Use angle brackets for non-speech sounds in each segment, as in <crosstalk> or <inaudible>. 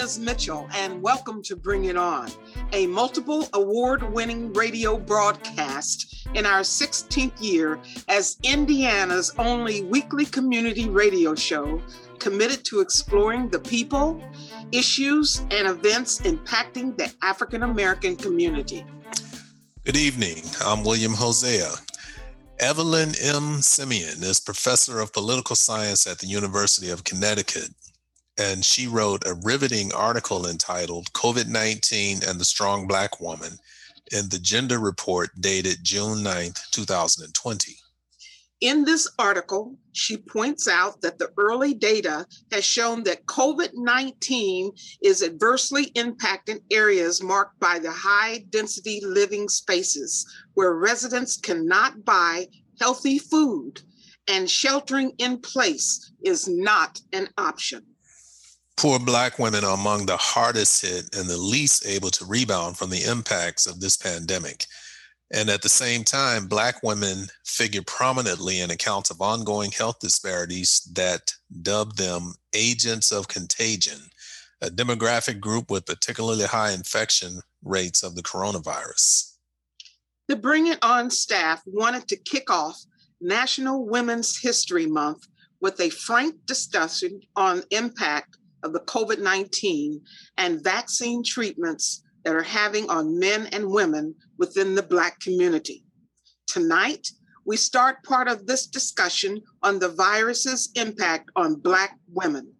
Liz Mitchell, and welcome to Bring It On, a multiple award winning radio broadcast in our 16th year as Indiana's only weekly community radio show committed to exploring the people, issues, and events impacting the African American community. Good evening. I'm William Hosea. Evelyn M. Simien is professor of political science at the University of Connecticut and she wrote a riveting article entitled COVID 19 and the Strong Black Woman in the Gender Report dated June 9th, 2020. In this article, she points out that the early data has shown that COVID 19 is adversely impacting areas marked by the high density living spaces where residents cannot buy healthy food and sheltering in place is not an option. Poor Black women are among the hardest hit and the least able to rebound from the impacts of this pandemic. And at the same time, Black women figure prominently in accounts of ongoing health disparities that dub them agents of contagion, a demographic group with particularly high infection rates of the coronavirus. The Bring It On staff wanted to kick off National Women's History Month with a frank discussion on impact of the COVID 19 and vaccine treatments that are having on men and women within the Black community. Tonight, we start part of this discussion on the virus's impact on Black women.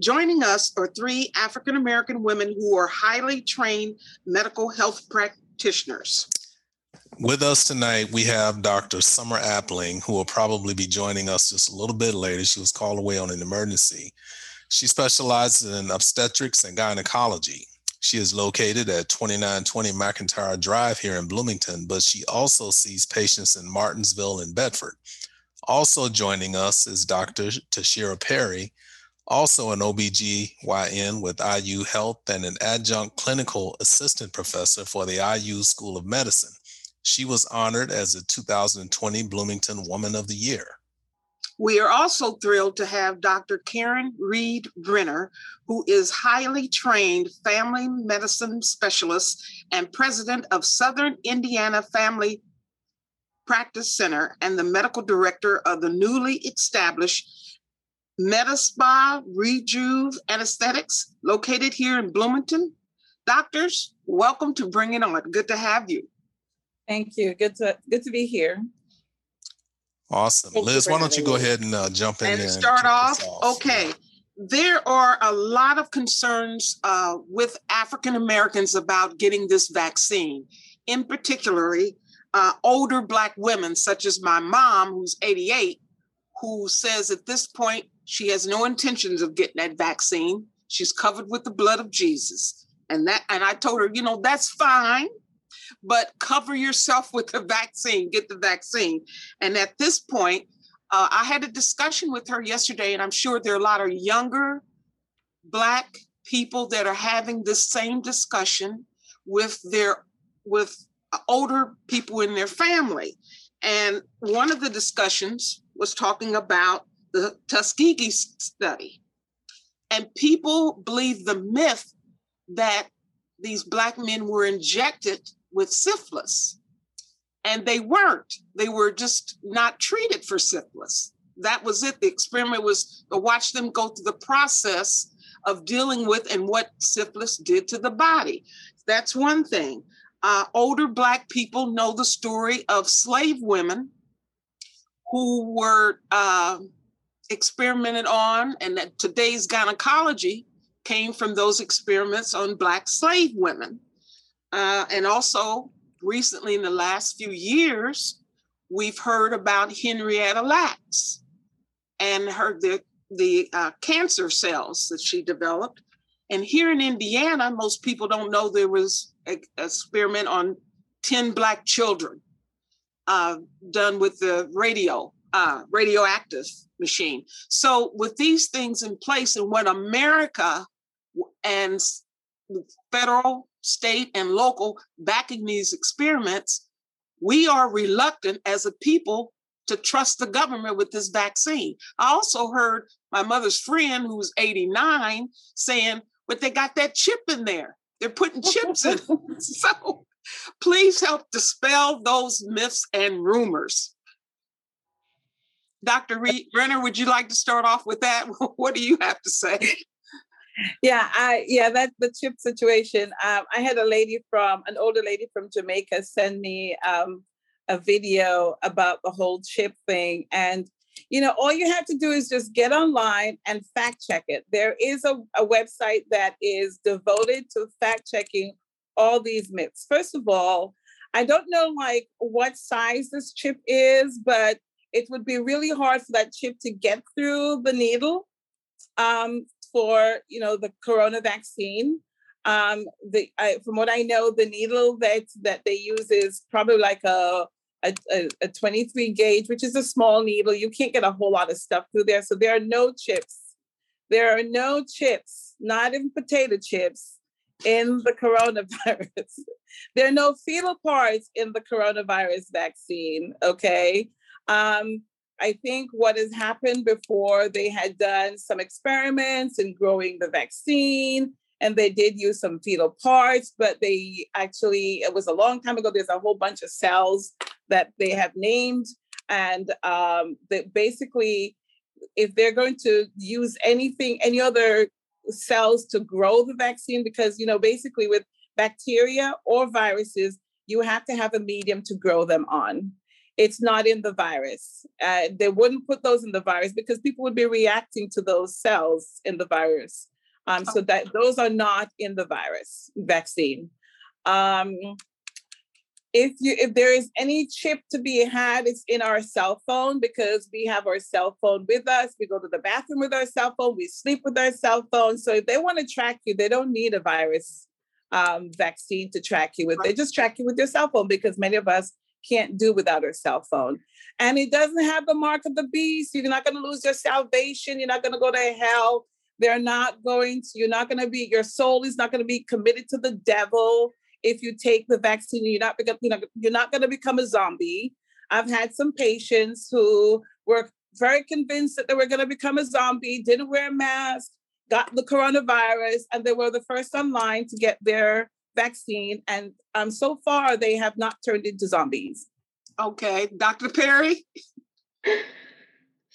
Joining us are three African American women who are highly trained medical health practitioners. With us tonight, we have Dr. Summer Appling, who will probably be joining us just a little bit later. She was called away on an emergency. She specializes in obstetrics and gynecology. She is located at 2920 McIntyre Drive here in Bloomington, but she also sees patients in Martinsville and Bedford. Also joining us is Dr. Tashira Perry, also an OBGYN with IU Health and an adjunct clinical assistant professor for the IU School of Medicine. She was honored as a 2020 Bloomington Woman of the Year. We are also thrilled to have Dr. Karen Reed Renner, who is highly trained family medicine specialist and president of Southern Indiana Family Practice Center and the medical director of the newly established MediSpa Rejuve Aesthetics, located here in Bloomington. Doctors, welcome to Bring It On. Good to have you. Thank you. Good to good to be here. Awesome. Thank Liz, why don't you go ahead and uh, jump in and there start and off? off? Okay. There are a lot of concerns uh, with African Americans about getting this vaccine, in particularly uh, older Black women, such as my mom, who's 88, who says at this point she has no intentions of getting that vaccine. She's covered with the blood of Jesus. And that, and I told her, you know, that's fine but cover yourself with the vaccine, get the vaccine. And at this point, uh, I had a discussion with her yesterday, and I'm sure there are a lot of younger Black people that are having this same discussion with their with older people in their family. And one of the discussions was talking about the Tuskegee study. And people believe the myth that these Black men were injected with syphilis. And they weren't. They were just not treated for syphilis. That was it. The experiment was to watch them go through the process of dealing with and what syphilis did to the body. That's one thing. Uh, older Black people know the story of slave women who were uh, experimented on, and that today's gynecology came from those experiments on Black slave women. Uh, and also, recently in the last few years, we've heard about Henrietta Lacks and her the the uh, cancer cells that she developed, And here in Indiana, most people don't know there was an experiment on 10 Black children uh, done with the radio, uh, radioactive machine. So, with these things in place, and when America and federal, state, and local backing these experiments, we are reluctant as a people to trust the government with this vaccine. I also heard my mother's friend, who's 89, saying, but they got that chip in there. They're putting chips in. <laughs> <laughs> So please help dispel those myths and rumors. Dr. Renner, would you like to start off with that? <laughs> What do you have to say? Yeah, I yeah, that the chip situation. Um, I had a lady from an older lady from Jamaica send me um, a video about the whole chip thing, and you know, all you have to do is just get online and fact check it. There is a, a website that is devoted to fact checking all these myths. First of all, I don't know like what size this chip is, but it would be really hard for that chip to get through the needle um, for you know the corona vaccine. Um, the I, from what I know, the needle that that they use is probably like a a, a, a 23 gauge, which is a small needle. You can't get a whole lot of stuff through there. So there are no chips. There are no chips, not even potato chips, in the coronavirus. <laughs> there are no fetal parts in the coronavirus vaccine. Okay. Um, I think what has happened before, they had done some experiments in growing the vaccine and they did use some fetal parts, but they actually, it was a long time ago. There's a whole bunch of cells that they have named. And um, that basically, if they're going to use anything, any other cells to grow the vaccine, because, you know, basically with bacteria or viruses, you have to have a medium to grow them on. It's not in the virus. Uh, they wouldn't put those in the virus because people would be reacting to those cells in the virus. Um, so that those are not in the virus vaccine. Um, if you if there is any chip to be had, it's in our cell phone because we have our cell phone with us. We go to the bathroom with our cell phone. We sleep with our cell phone. So if they want to track you, they don't need a virus um, vaccine to track you with. They just track you with your cell phone because many of us can't do without her cell phone. And it doesn't have the mark of the beast. You're not going to lose your salvation. You're not going to go to hell. They're not going to, you're not going to be, your soul is not going to be committed to the devil if you take the vaccine. You're not, you're not, you're not going to become a zombie. I've had some patients who were very convinced that they were going to become a zombie, didn't wear a mask, got the coronavirus, and they were the first online to get their vaccine. And um, so far, they have not turned into zombies. Okay. Dr. Perry? <laughs>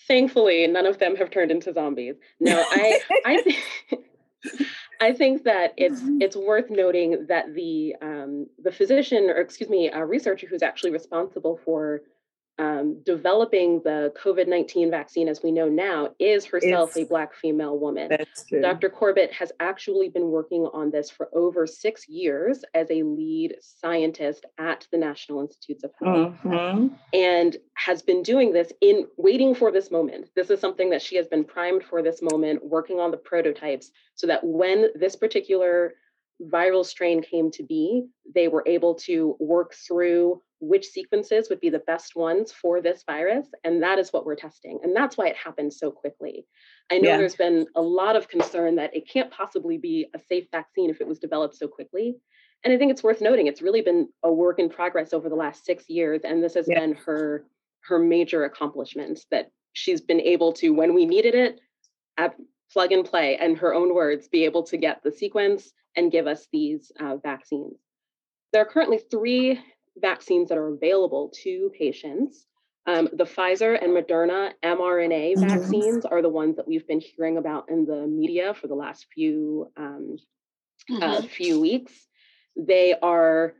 thankfully none of them have turned into zombies no i i <laughs> th- I think that it's mm-hmm. it's worth noting that the um, the physician, or excuse me, a researcher who's actually responsible for um, developing the COVID 19 vaccine as we know now is herself it's, a Black female woman. Dr. Corbett has actually been working on this for over six years as a lead scientist at the National Institutes of Health mm-hmm. and has been doing this in waiting for this moment. This is something that she has been primed for this moment, working on the prototypes so that when this particular viral strain came to be, they were able to work through which sequences would be the best ones for this virus. And that is what we're testing. And that's why it happened so quickly. I know yeah. there's been a lot of concern that it can't possibly be a safe vaccine if it was developed so quickly. And I think it's worth noting it's really been a work in progress over the last six years. And this has yeah. been her her major accomplishment that she's been able to, when we needed it, plug and play, and her own words, be able to get the sequence and give us these uh, vaccines. There are currently three vaccines that are available to patients. Um, the Pfizer and Moderna mRNA mm-hmm. vaccines are the ones that we've been hearing about in the media for the last few um, uh, mm-hmm. uh, few weeks. They are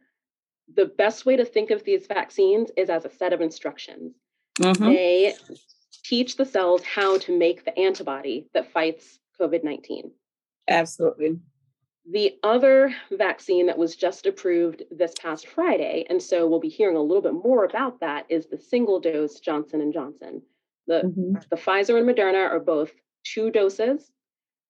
the best way to think of these vaccines is as a set of instructions. Mm-hmm. They teach the cells how to make the antibody that fights COVID 19. Absolutely. The other vaccine that was just approved this past Friday, and so we'll be hearing a little bit more about that, is the single dose Johnson and Johnson. The, mm-hmm. the Pfizer and Moderna are both two doses.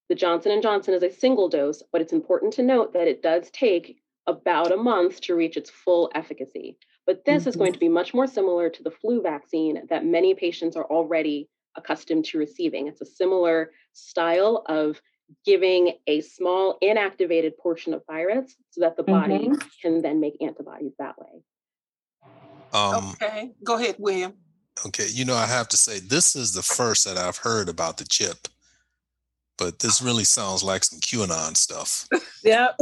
The Johnson & Johnson is a single dose, but it's important to note that it does take about a month to reach its full efficacy. But this mm-hmm. is going to be much more similar to the flu vaccine that many patients are already accustomed to receiving. It's a similar style of giving a small inactivated portion of virus so that the body mm-hmm. can then make antibodies that way. Um, okay, go ahead, William. Okay, you know, I have to say, this is the first that I've heard about the chip, but this really sounds like some QAnon stuff. <laughs> yep.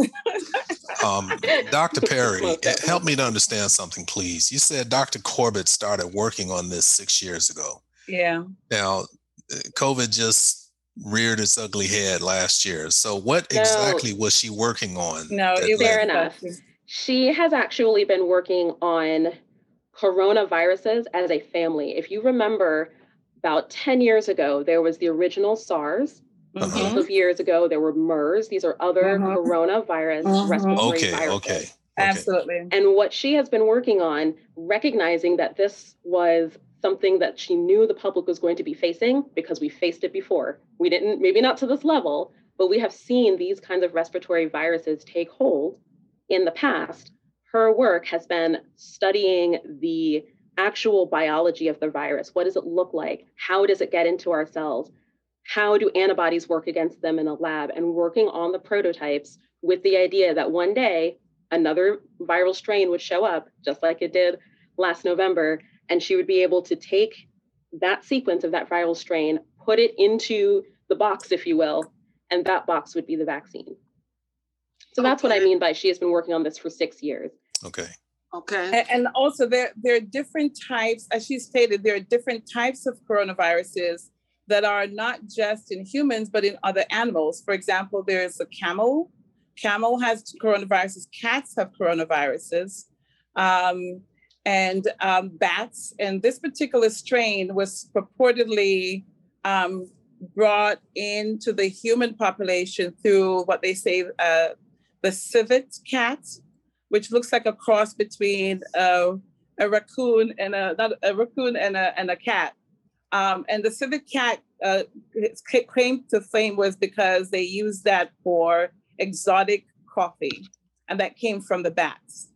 um, Dr. <laughs> Perry, help me to understand something, please. You said Dr. Corbett started working on this six years ago. Yeah. Now, uh, COVID just reared its ugly head last year. So, what no, exactly was she working on? No, you fair enough. She has actually been working on coronaviruses as a family. If you remember, about 10 years ago, there was the original SARS. Uh-huh. A couple of years ago, there were MERS. These are other uh-huh. coronavirus uh-huh. respiratory okay, viruses. Okay, okay. Absolutely. And what she has been working on, recognizing that this was something that she knew the public was going to be facing because we faced it before. We didn't, maybe not to this level, but we have seen these kinds of respiratory viruses take hold in the past. Her work has been studying the actual biology of the virus. What does it look like? How does it get into our cells? How do antibodies work against them in a lab? And working on the prototypes with the idea that one day another viral strain would show up, just like it did last November, and she would be able to take that sequence of that viral strain, put it into the box, if you will, and that box would be the vaccine. So okay. that's what I mean by she has been working on this for six years. Okay. Okay. And also there, there are different types, as she stated, there are different types of coronaviruses that are not just in humans, but in other animals. For example, there's a camel. Camel has coronaviruses, cats have coronaviruses. Um, and um, bats. And this particular strain was purportedly um, brought into the human population through what they say uh, the civet cat, which looks like a cross between a raccoon and a not a raccoon and a and a cat. Um, and the civet cat uh, claim to fame was because they used that for exotic coffee, and that came from the bats.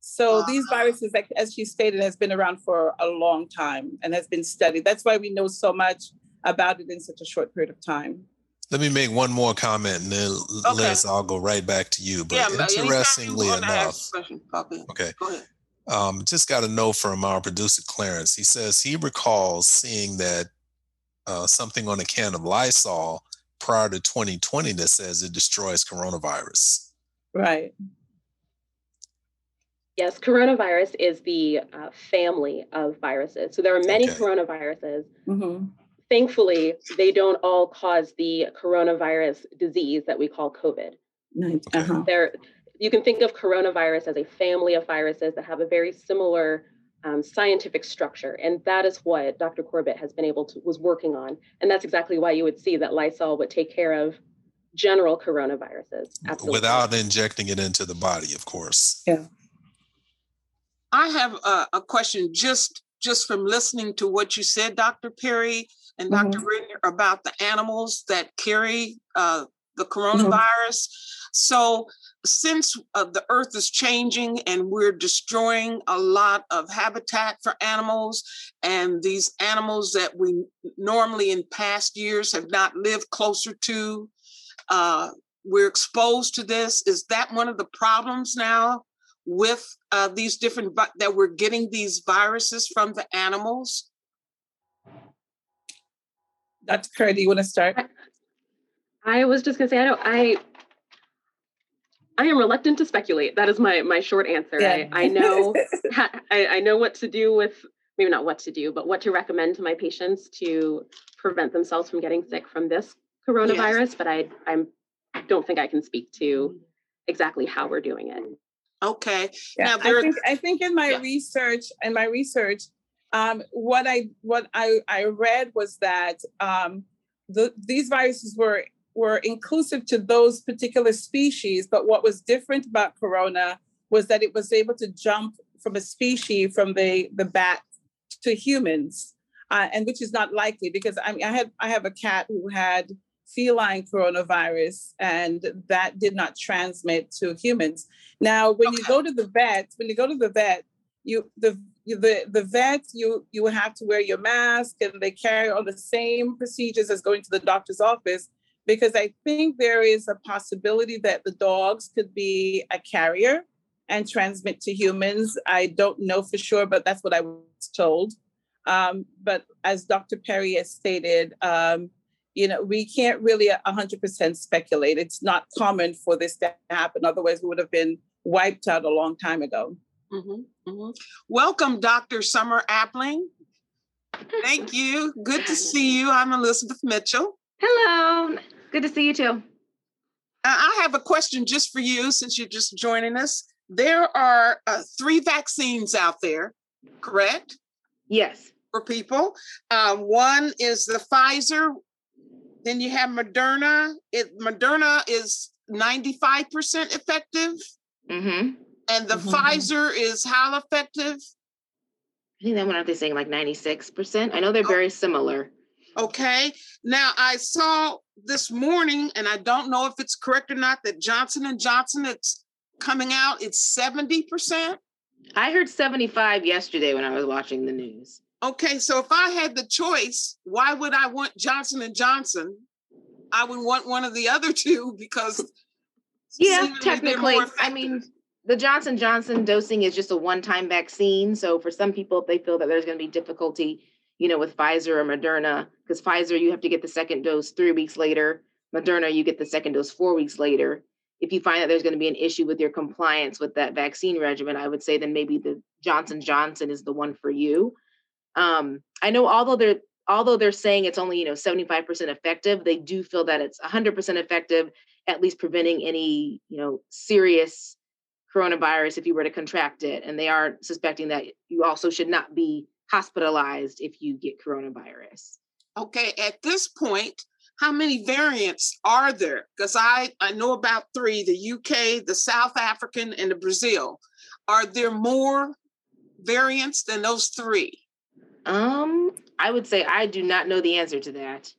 So these viruses, like, as she stated, has been around for a long time and has been studied. That's why we know so much about it in such a short period of time. Let me make one more comment and then okay. Liz, I'll go right back to you. But yeah, interestingly enough, okay, um, just got a note from our producer Clarence. He says he recalls seeing that uh, something on a can of Lysol prior to 2020 that says it destroys coronavirus. Right. Yes, coronavirus is the uh, family of viruses. So there are many okay. coronaviruses. Mm-hmm. Thankfully, they don't all cause the coronavirus disease that we call COVID. Uh-huh. There, you can think of coronavirus as a family of viruses that have a very similar um, scientific structure, and that is what Dr. Corbett has been able to was working on, and that's exactly why you would see that Lysol would take care of general coronaviruses Absolutely. without injecting it into the body, of course. Yeah. I have a, a, question just just from listening to what you said, Dr. Perry and mm-hmm. Dr. Renner, about the animals that carry uh, the mm-hmm. coronavirus. Mm-hmm. So, since uh, the earth is changing and we're destroying a lot of habitat for animals, and these animals that we normally in past years have not lived closer to, uh, we're exposed to this. Is that one of the problems now with uh, these different that we're getting these viruses from the animals? Dr. Kerr, do you want to start? I was just gonna say I don't I I am reluctant to speculate. That is my my short answer. Yeah. I, I know <laughs> I, I know what to do with maybe not what to do, but what to recommend to my patients to prevent themselves from getting sick from this coronavirus. Yes. But I I'm don't think I can speak to exactly how we're doing it. Okay. Yeah, now, I think I think in my yeah. research in my research, um, what I what I, I read was that um, the, these viruses were were inclusive to those particular species, but what was different about corona was that it was able to jump from a species from the the bat to humans, uh, and which is not likely because I mean I had I have a cat who had feline coronavirus, and that did not transmit to humans. Now, when okay. you go to the vet, when you go to the vet, you the the the vet you you have to wear your mask and they carry all the same procedures as going to the doctor's office because I think there is a possibility that the dogs could be a carrier and transmit to humans. I don't know for sure, but that's what I was told. Um, but as Dr. Perry has stated, um, you know, we can't really 100% speculate. It's not common for this to happen. Otherwise, we would have been wiped out a long time ago. Mm-hmm, mm-hmm. Welcome, Dr. Summer Appling. Thank you. Good to see you. I'm Elizabeth Mitchell. Hello. Good to see you too. I have a question just for you since you're just joining us. There are uh, three vaccines out there, correct? Yes. For people. Um, one is the Pfizer. Then you have Moderna. It Moderna is 95% effective. Mm-hmm. And the mm-hmm. Pfizer is how effective? I think that one are they saying like 96%? I know they're oh. very similar. Okay. Now I saw this morning, and I don't know if it's correct or not, that Johnson and Johnson it's coming out. It's 70%. I heard 75 yesterday when I was watching the news. Okay, so if I had the choice, why would I want Johnson and Johnson? I would want one of the other <laughs> two because yeah, technically, I mean, the Johnson Johnson dosing is just a one-time vaccine. So for some people, if they feel that there's going to be difficulty, you know, with Pfizer or Moderna, because Pfizer you have to get the second dose three weeks later. Moderna you get the second dose four weeks later. If you find that there's going to be an issue with your compliance with that vaccine regimen, I would say then maybe the Johnson Johnson is the one for you. Um, I know although they're although they're saying it's only you know 75% effective, they do feel that it's 100% effective, at least preventing any you know serious coronavirus if you were to contract it. And they are suspecting that you also should not be hospitalized if you get coronavirus. Okay, at this point, how many variants are there? Because I, I know about three the UK, the South African, and the Brazil. Are there more variants than those three? Um, I would say I do not know the answer to that.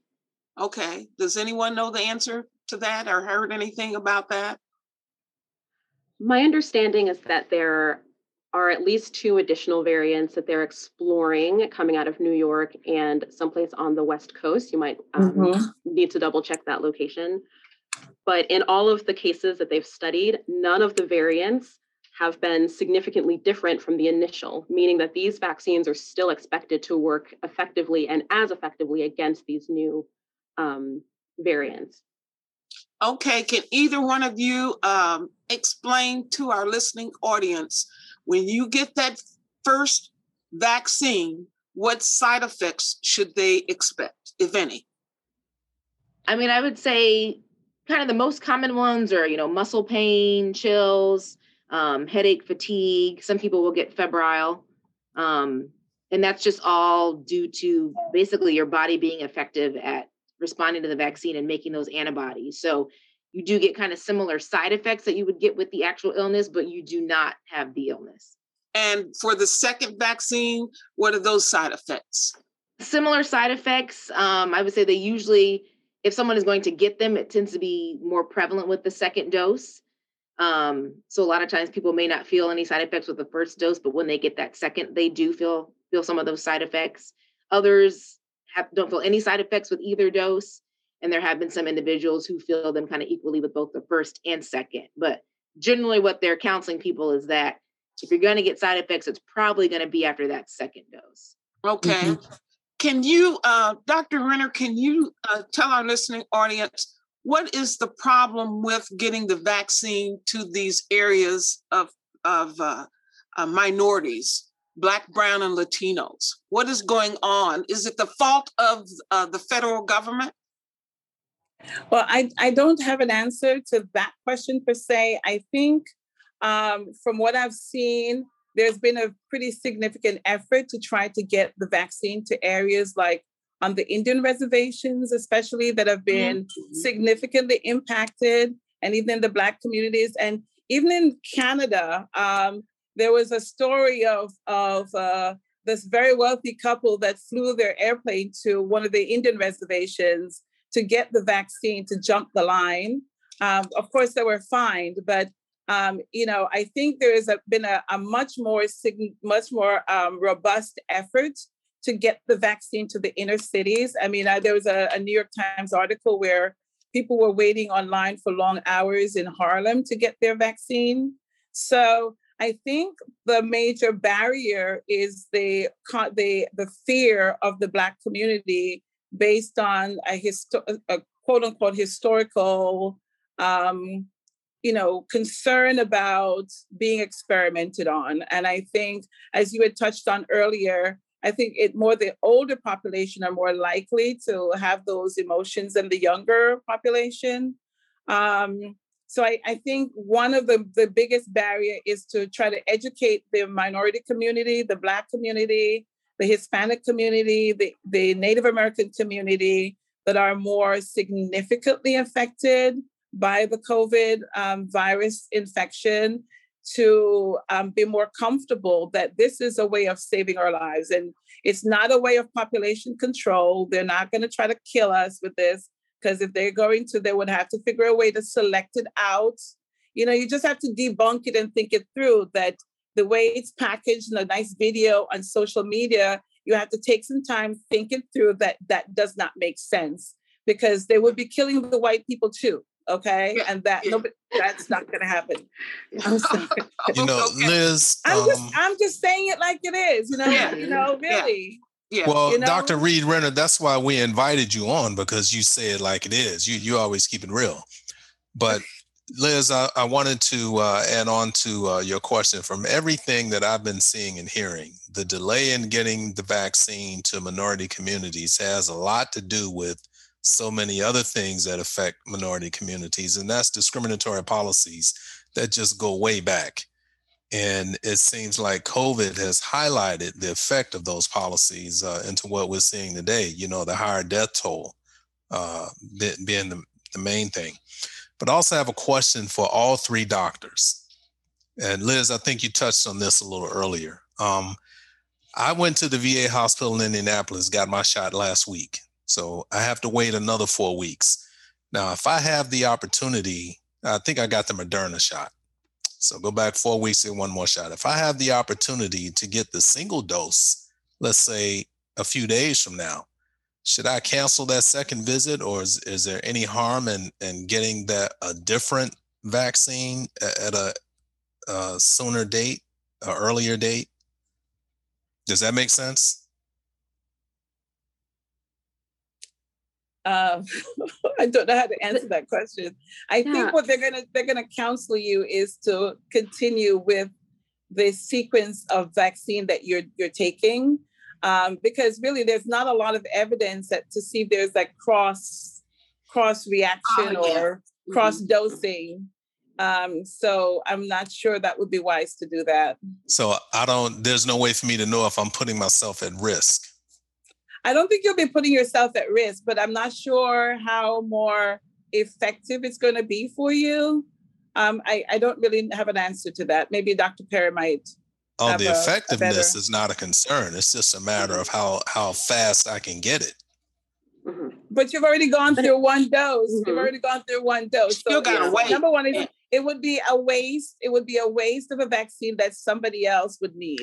Okay. Does anyone know the answer to that or heard anything about that? My understanding is that there are at least two additional variants that they're exploring coming out of New York and someplace on the West Coast. You might um, mm-hmm. need to double check that location. But in all of the cases that they've studied, none of the variants have been significantly different from the initial, meaning that these vaccines are still expected to work effectively and as effectively against these new um, variants. Okay, can either one of you um, explain to our listening audience when you get that first vaccine, what side effects should they expect, if any? I mean, I would say kind of the most common ones are, you know, muscle pain, chills, um, headache, fatigue. Some people will get febrile. Um, and that's just all due to basically your body being effective at responding to the vaccine and making those antibodies. So you do get kind of similar side effects that you would get with the actual illness, but you do not have the illness. And for the second vaccine, what are those side effects? Similar side effects. Um, I would say they usually, if someone is going to get them, it tends to be more prevalent with the second dose. Um, so a lot of times people may not feel any side effects with the first dose, but when they get that second, they do feel feel some of those side effects. Others have, don't feel any side effects with either dose. And there have been some individuals who feel them kind of equally with both the first and second. But generally, what they're counseling people is that if you're going to get side effects, it's probably going to be after that second dose. Okay. Mm-hmm. Can you, uh, Dr. Renner, can you uh, tell our listening audience what is the problem with getting the vaccine to these areas of, of uh, uh minorities? Black, Brown, and Latinos? What is going on? Is it the fault of uh, the federal government? Well, I, I don't have an answer to that question per se. I think um, from what I've seen, there's been a pretty significant effort to try to get the vaccine to areas like on the Indian reservations, especially that have been mm-hmm. significantly impacted, and even in the Black communities. And even in Canada, um, there was a story of of uh, this very wealthy couple that flew their airplane to one of the Indian reservations to get the vaccine to jump the line. Um, of course, they were fined, but um, you know, I think there has been a, a much more much more um, robust effort to get the vaccine to the inner cities. I mean, I, there was a, a New York Times article where people were waiting online for long hours in Harlem to get their vaccine. So I think the major barrier is the the the fear of the Black community based on a, histo- a quote unquote historical, um, you know, concern about being experimented on. And I think, as you had touched on earlier, I think it more the older population are more likely to have those emotions than the younger population. Um, so I, I, think one of the, the biggest barrier is to try to educate the minority community, the Black community, the Hispanic community, the, the Native American community that are more significantly affected by the COVID um, virus infection to um, be more comfortable that this is a way of saving our lives. And it's not a way of population control. They're not going to try to kill us with this because if they're going to, they would have to figure a way to select it out. You know, you just have to debunk it and think it through that the way it's packaged in a nice video on social media, you have to take some time, think it through that that does not make sense because they would be killing the white people too okay yeah, and that yeah. nobody that's not gonna happen <laughs> <laughs> you know liz i'm um, just i'm just saying it like it is you know yeah. you know really yeah. Well, you know? Dr. Reed Renner, that's why we invited you on because you say it like it is. You you always keep it real. But Liz, I, I wanted to uh, add on to uh, your question. From everything that I've been seeing and hearing, the delay in getting the vaccine to minority communities has a lot to do with so many other things that affect minority communities, and that's discriminatory policies that just go way back. And it seems like COVID has highlighted the effect of those policies uh, into what we're seeing today. You know, the higher death toll uh, being the, the main thing. But I also have a question for all three doctors. And Liz, I think you touched on this a little earlier. Um, I went to the VA hospital in Indianapolis, got my shot last week. So I have to wait another four weeks. Now, if I have the opportunity, I think I got the Moderna shot. So go back four weeks and one more shot. If I have the opportunity to get the single dose, let's say a few days from now, should I cancel that second visit or is, is there any harm in, in getting that a different vaccine at a, a sooner date, an earlier date? Does that make sense? Um, <laughs> I don't know how to answer that question. I yeah. think what they're gonna they're gonna counsel you is to continue with the sequence of vaccine that you're you're taking, um, because really there's not a lot of evidence that to see if there's like cross cross reaction oh, or mm-hmm. cross dosing. Um, so I'm not sure that would be wise to do that. So I don't. There's no way for me to know if I'm putting myself at risk. I don't think you'll be putting yourself at risk, but I'm not sure how more effective it's going to be for you. Um, I, I don't really have an answer to that. Maybe Dr. Perry might. Oh, the effectiveness is not a concern. It's just a matter mm-hmm. of how how fast I can get it. Mm-hmm. But you've already gone through one dose. Mm-hmm. You've already gone through one dose. So, gotta wait. Number one is it would be a waste. It would be a waste of a vaccine that somebody else would need.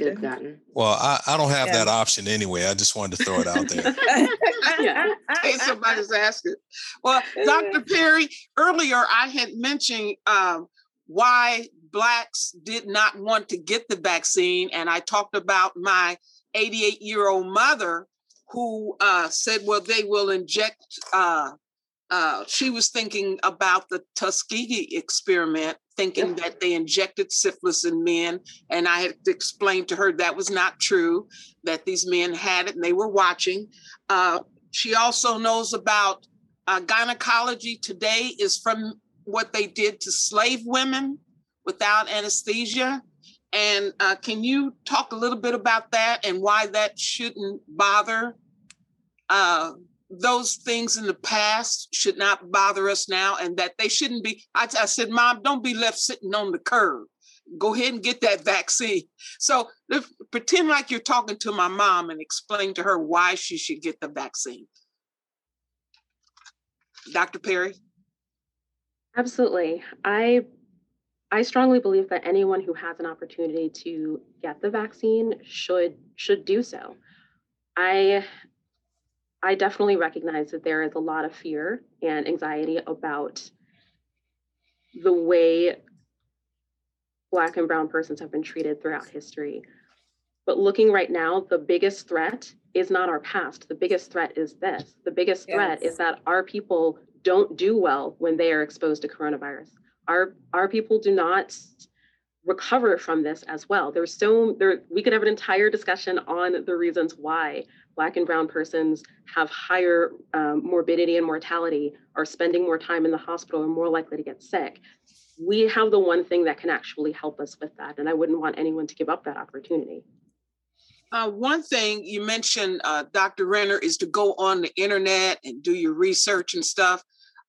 Well, I, I don't have yeah. that option anyway. I just wanted to throw it out there. <laughs> hey, somebody's asking. Well, Dr. <laughs> Perry, earlier I had mentioned um, why Blacks did not want to get the vaccine. And I talked about my 88 year old mother who uh, said, well, they will inject uh, uh, she was thinking about the Tuskegee experiment, thinking that they injected syphilis in men. And I had explained to her that was not true, that these men had it and they were watching. Uh, she also knows about uh, gynecology today is from what they did to slave women without anesthesia. And uh, can you talk a little bit about that and why that shouldn't bother uh, those things in the past should not bother us now and that they shouldn't be. I, I said, Mom, don't be left sitting on the curb. Go ahead and get that vaccine. So pretend like you're talking to my mom and explain to her why she should get the vaccine. Dr. Perry? Absolutely. I I strongly believe that anyone who has an opportunity to get the vaccine should should do so. I I definitely recognize that there is a lot of fear and anxiety about the way Black and Brown persons have been treated throughout history. But looking right now, the biggest threat is not our past. The biggest threat is this. The biggest threat yes. is that our people don't do well when they are exposed to coronavirus. Our our people do not recover from this as well. There's so there we could have an entire discussion on the reasons why Black and Brown persons have higher um, morbidity and mortality, are spending more time in the hospital, and more likely to get sick. We have the one thing that can actually help us with that, and I wouldn't want anyone to give up that opportunity. Uh, one thing you mentioned, uh, Dr. Renner, is to go on the internet and do your research and stuff.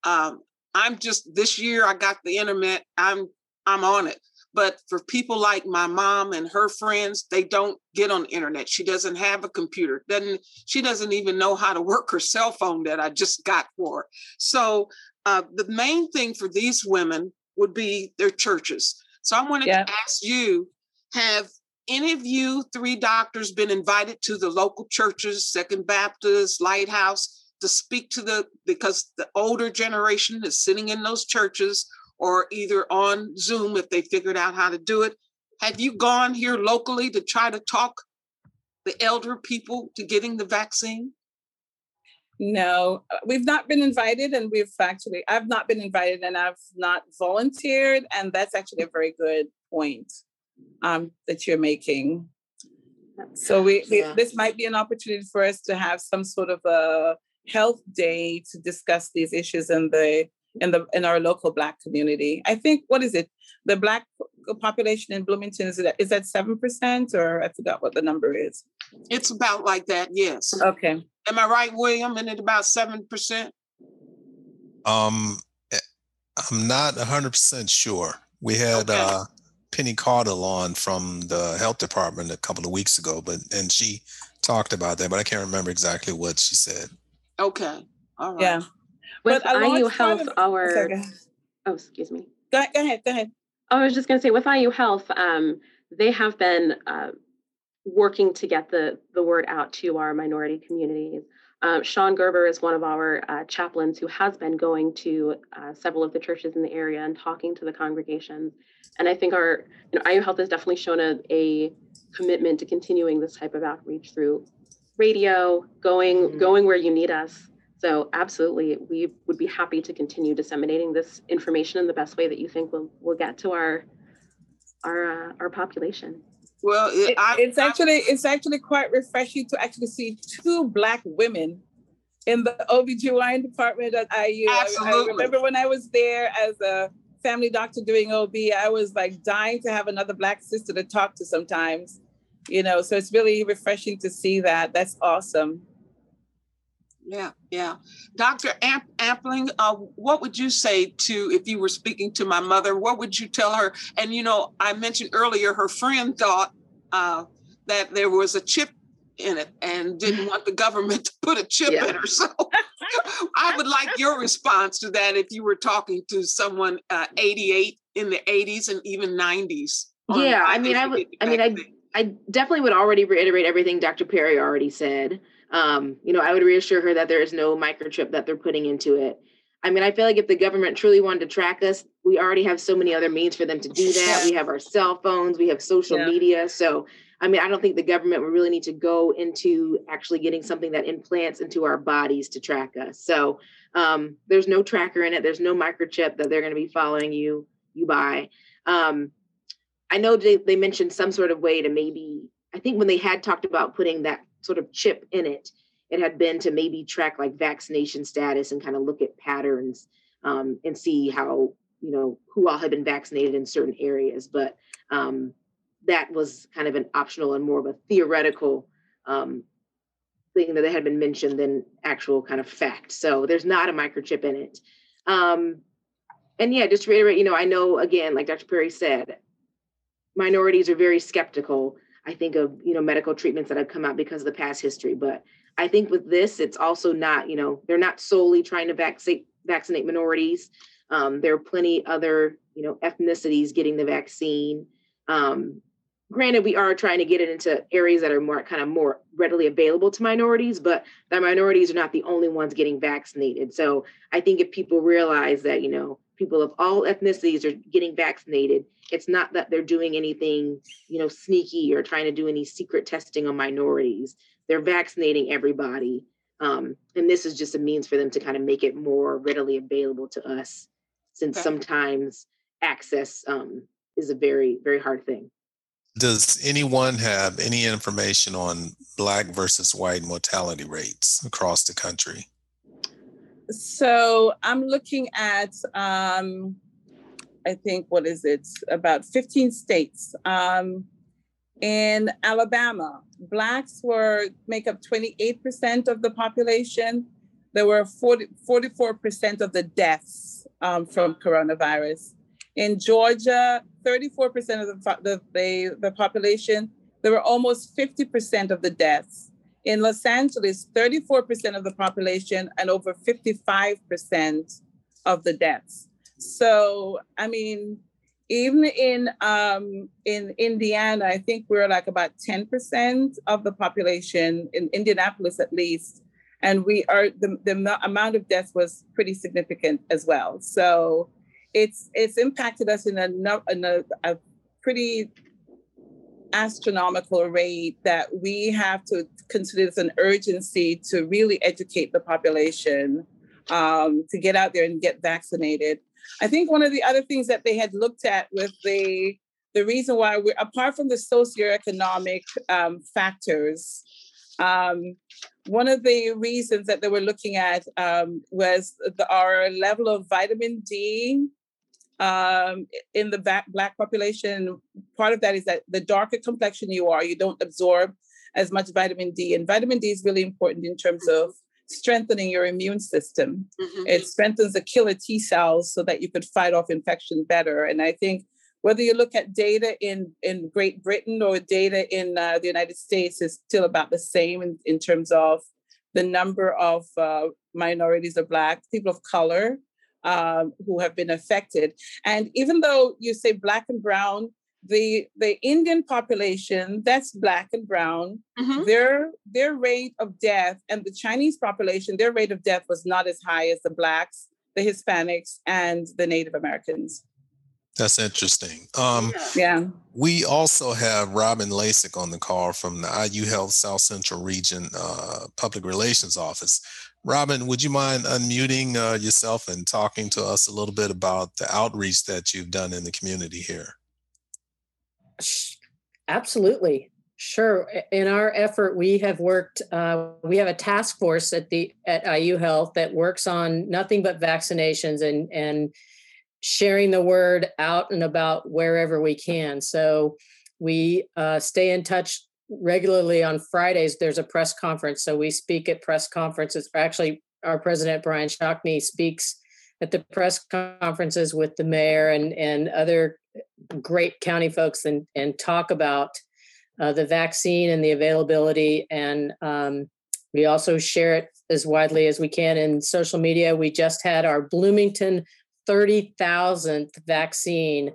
Um, I'm just this year I got the internet. I'm I'm on it. But for people like my mom and her friends, they don't get on the internet. She doesn't have a computer. Doesn't she doesn't even know how to work her cell phone that I just got for her. So uh, the main thing for these women would be their churches. So I wanted yeah. to ask you: Have any of you three doctors been invited to the local churches, Second Baptist, Lighthouse, to speak to the because the older generation is sitting in those churches or either on Zoom if they figured out how to do it. Have you gone here locally to try to talk the elder people to getting the vaccine? No, uh, we've not been invited, and we've actually, I've not been invited and I've not volunteered. And that's actually a very good point um, that you're making. So we, we this might be an opportunity for us to have some sort of a health day to discuss these issues in the in the in our local black community. I think what is it? The black population in Bloomington is that is that seven percent or I forgot what the number is. It's about like that, yes. Okay. Am I right, William? And it about seven percent? Um eh, I'm not hundred percent sure. We had okay. uh Penny Caudill on from the health department a couple of weeks ago, but and she talked about that, but I can't remember exactly what she said. Okay. All right. Yeah. With IU Health, of, our sorry, oh, excuse me. Go, ahead. go ahead. Go ahead. I was just going to say, with IU Health, um, they have been uh, working to get the the word out to our minority communities. Uh, Sean Gerber is one of our uh, chaplains who has been going to uh, several of the churches in the area and talking to the congregations. And I think our you know, IU Health has definitely shown a, a commitment to continuing this type of outreach through radio, going mm-hmm. going where you need us. So absolutely, we would be happy to continue disseminating this information in the best way that you think will will get to our our uh, our population. Well, it, I, it's I, actually it's actually quite refreshing to actually see two black women in the OBGYN department at IU. Absolutely. I, I remember when I was there as a family doctor doing OB, I was like dying to have another black sister to talk to sometimes you know so it's really refreshing to see that. That's awesome. Yeah yeah. Dr Amp- ampling uh, what would you say to if you were speaking to my mother what would you tell her? And you know i mentioned earlier her friend thought uh, that there was a chip in it and didn't <laughs> want the government to put a chip yeah. in her. So i would like your response to that if you were talking to someone uh, 88 in the 80s and even 90s yeah i mean i would i mean i I definitely would already reiterate everything Dr. Perry already said. Um, you know, I would reassure her that there is no microchip that they're putting into it. I mean, I feel like if the government truly wanted to track us, we already have so many other means for them to do <laughs> that. We have our cell phones, we have social yeah. media. So, I mean, I don't think the government would really need to go into actually getting something that implants into our bodies to track us. So, um, there's no tracker in it. There's no microchip that they're going to be following you you by. Um, I know they, they mentioned some sort of way to maybe, I think when they had talked about putting that sort of chip in it, it had been to maybe track like vaccination status and kind of look at patterns um, and see how, you know, who all had been vaccinated in certain areas. But um, that was kind of an optional and more of a theoretical um, thing that had been mentioned than actual kind of fact. So there's not a microchip in it. Um, and yeah, just to reiterate, you know, I know again, like Dr. Perry said, minorities are very skeptical i think of you know medical treatments that have come out because of the past history but i think with this it's also not you know they're not solely trying to vac- vaccinate minorities. Um, there are plenty other, you know, ethnicities getting the vaccine. Um, granted, we are trying to get it into areas that are more kind of more readily available to minorities, but the minorities are not the only ones getting vaccinated. So I think if people realize that, you know, people of all ethnicities are getting vaccinated, it's not that they're doing anything, you know, sneaky or trying to do any secret testing on minorities. They're vaccinating everybody. Um, and this is just a means for them to kind of make it more readily available to us since okay. sometimes access um, is a very, very hard thing. Does anyone have any information on Black versus white mortality rates across the country? So I'm looking at, um, I think, what is it, about 15 states. Um, in Alabama, Blacks were make up 28% of the population. There were 40, 44% of the deaths um, from coronavirus. In Georgia, 34% of the, the, the, the population, there were almost 50% of the deaths. In Los Angeles, 34% of the population and over 55% of the deaths. So, I mean, even in um, in Indiana, I think we're like about 10% of the population in Indianapolis, at least, and we are the, the amount of deaths was pretty significant as well. So it's it's impacted us in a, in a, a pretty astronomical rate that we have to consider this an urgency to really educate the population um, to get out there and get vaccinated. I think one of the other things that they had looked at with the the reason why we're apart from the socioeconomic um, factors, um, one of the reasons that they were looking at um, was the, our level of vitamin D um, in the black, black population. Part of that is that the darker complexion you are, you don't absorb as much vitamin D. And vitamin D is really important in terms of strengthening your immune system. Mm-hmm. It strengthens the killer T cells so that you could fight off infection better. And I think whether you look at data in, in Great Britain or data in uh, the United States is still about the same in, in terms of the number of uh, minorities or Black, people of color um, who have been affected. And even though you say Black and Brown, the the Indian population that's black and brown, mm-hmm. their their rate of death, and the Chinese population, their rate of death was not as high as the blacks, the Hispanics, and the Native Americans. That's interesting. Um, yeah. We also have Robin Lasik on the call from the IU Health South Central Region uh, Public Relations Office. Robin, would you mind unmuting uh, yourself and talking to us a little bit about the outreach that you've done in the community here? Absolutely. Sure. In our effort, we have worked. Uh, we have a task force at the at IU Health that works on nothing but vaccinations and and sharing the word out and about wherever we can. So we uh, stay in touch regularly on Fridays. There's a press conference, so we speak at press conferences. Actually, our president Brian Shockney speaks at the press conferences with the mayor and and other great county folks and and talk about uh, the vaccine and the availability and um, we also share it as widely as we can in social media we just had our bloomington 30000th vaccine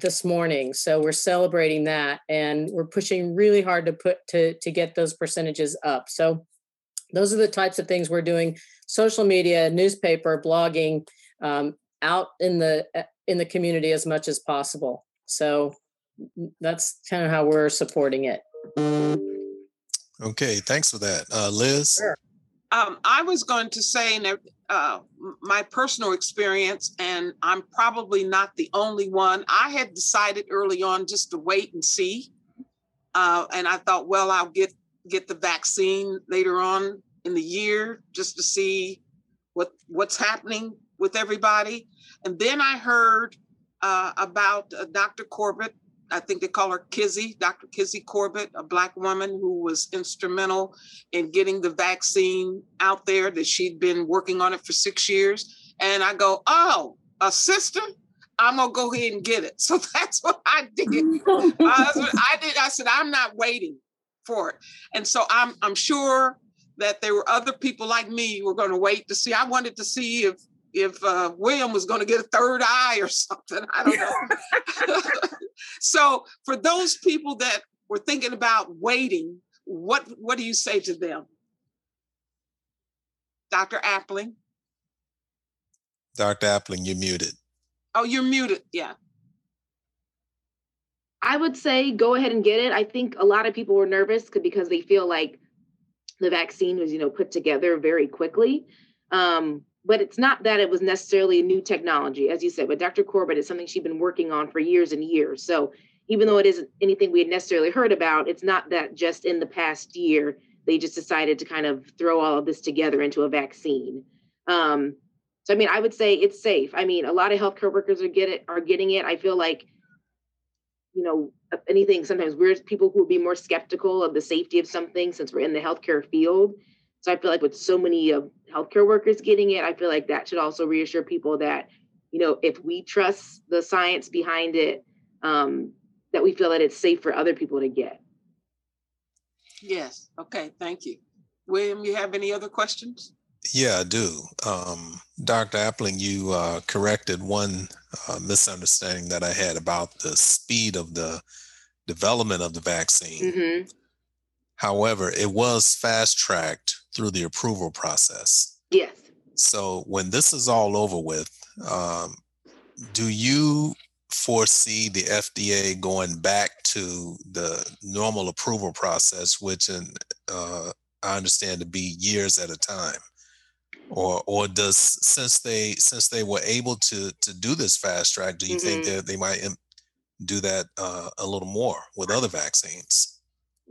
this morning so we're celebrating that and we're pushing really hard to put to to get those percentages up so those are the types of things we're doing social media newspaper blogging um, out in the uh, in the community as much as possible. So that's kind of how we're supporting it. Okay, thanks for that, uh, Liz. Sure. Um, I was going to say that uh, my personal experience, and I'm probably not the only one. I had decided early on just to wait and see, uh, and I thought, well, I'll get get the vaccine later on in the year just to see what what's happening with everybody. And then I heard uh, about uh, Dr. Corbett. I think they call her Kizzy, Dr. Kizzy Corbett, a Black woman who was instrumental in getting the vaccine out there, that she'd been working on it for six years. And I go, oh, a sister? I'm gonna go ahead and get it. <laughs> So that's what I did. <laughs> I did. I said I'm not waiting for it, and so I'm I'm sure that there were other people like me who were going to wait to see. I wanted to see if if uh, William was going to get a third eye or <laughs> something. I don't know. <laughs> so for those people that were thinking about waiting, what what do you say to them? Dr. Appling? Dr. Appling, you're muted. Oh, you're muted. Yeah. I would say go ahead and get it. I think a lot of people were nervous because they feel like the vaccine was, you know, put together very quickly. Um, but it's not that it was necessarily a new technology, as you said. But Dr. Corbett is something she's been working on for years and years. So even though it isn't anything we had necessarily heard about, it's not that just in the past year they just decided to kind of throw all of this together into a vaccine. Um, so I mean, I would say it's safe. I mean, a lot of healthcare workers are get it are getting it. I feel like, you know, anything sometimes we're people who would be more skeptical of the safety of something since we're in the healthcare field. So I feel like with so many of healthcare workers getting it, I feel like that should also reassure people that, you know, if we trust the science behind it, um, that we feel that it's safe for other people to get. Yes. Okay. Thank you. William, you have any other questions? Yeah, I do. Um, Dr. Appling, you uh, corrected one uh, misunderstanding that I had about the speed of the development of the vaccine. Mm-hmm. However, it was fast tracked through the approval process. Yes. So when this is all over with, um, do you foresee the FDA going back to the normal approval process, which in, uh, I understand to be years at a time? Or, or does since they since they were able to to do this fast track, do you mm-hmm. think that they might do that uh, a little more with other vaccines?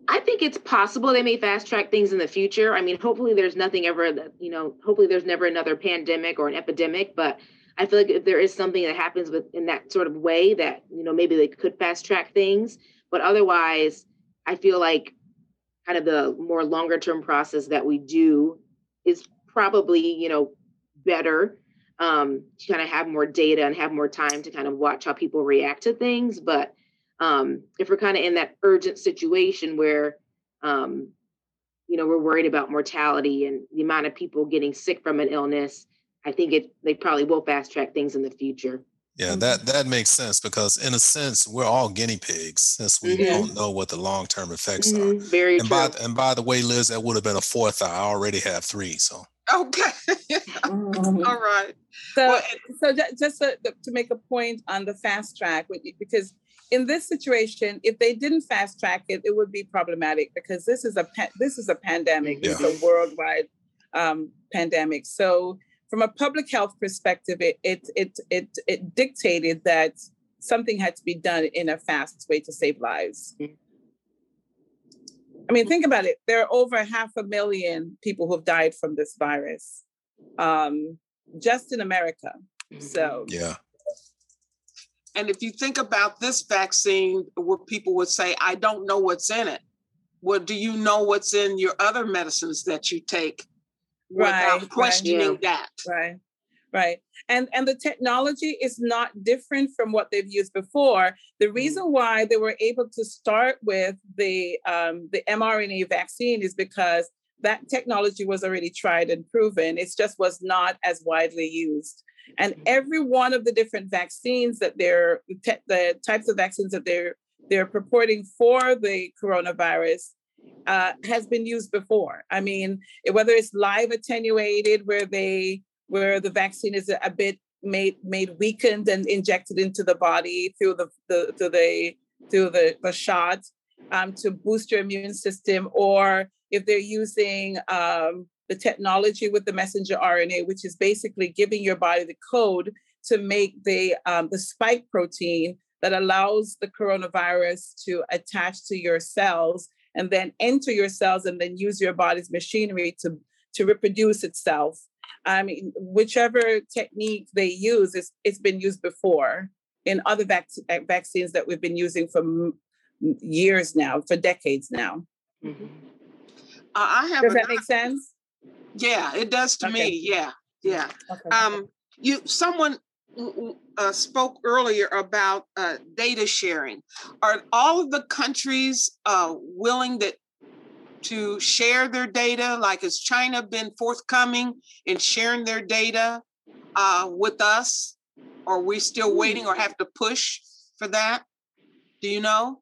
I think it's possible they may fast track things in the future. I mean, hopefully there's nothing ever that, you know, hopefully there's never another pandemic or an epidemic, but I feel like if there is something that happens with in that sort of way that, you know, maybe they could fast track things, but otherwise I feel like kind of the more longer term process that we do is probably, you know, better um, to kind of have more data and have more time to kind of watch how people react to things. But um, if we're kind of in that urgent situation where, um, you know, we're worried about mortality and the amount of people getting sick from an illness, I think it they probably will fast track things in the future. Yeah, that that makes sense because in a sense we're all guinea pigs since we mm-hmm. don't know what the long term effects mm-hmm. are. Very and true. by and by the way, Liz, that would have been a fourth. I already have three, so okay, <laughs> mm-hmm. all right. So, well, so just to, to make a point on the fast track, because in this situation, if they didn't fast track it, it would be problematic because this is a this is a pandemic. Yeah. It's a worldwide um, pandemic. So from a public health perspective, it, it it it it dictated that something had to be done in a fast way to save lives. I mean, think about it. There are over half a million people who have died from this virus, um, just in America. So yeah, and if you think about this vaccine, where people would say, I don't know what's in it. Well, do you know what's in your other medicines that you take right, without questioning right, that? Right, right. And and the technology is not different from what they've used before. The mm-hmm. reason why they were able to start with the um, the mRNA vaccine is because that technology was already tried and proven. It just was not as widely used. And mm-hmm. every one of the different vaccines that they're the types of vaccines that they're they're purporting for the coronavirus uh, has been used before. I mean, whether it's live attenuated, where they where the vaccine is a bit made made weakened and injected into the body through the, the through the through the, the shot um, to boost your immune system, or if they're using um, the technology with the messenger RNA, which is basically giving your body the code to make the um, the spike protein that allows the coronavirus to attach to your cells and then enter your cells and then use your body's machinery to to reproduce itself. I mean, whichever technique they use, it's, it's been used before in other vac- vaccines that we've been using for m- years now, for decades now. Mm-hmm. Uh, I have. Does that make sense? Yeah, it does to okay. me. Yeah, yeah. Okay. Um, you someone uh, spoke earlier about uh, data sharing. Are all of the countries uh, willing that to share their data? Like, has China been forthcoming in sharing their data? uh, with us? Or are we still waiting or have to push for that? Do you know?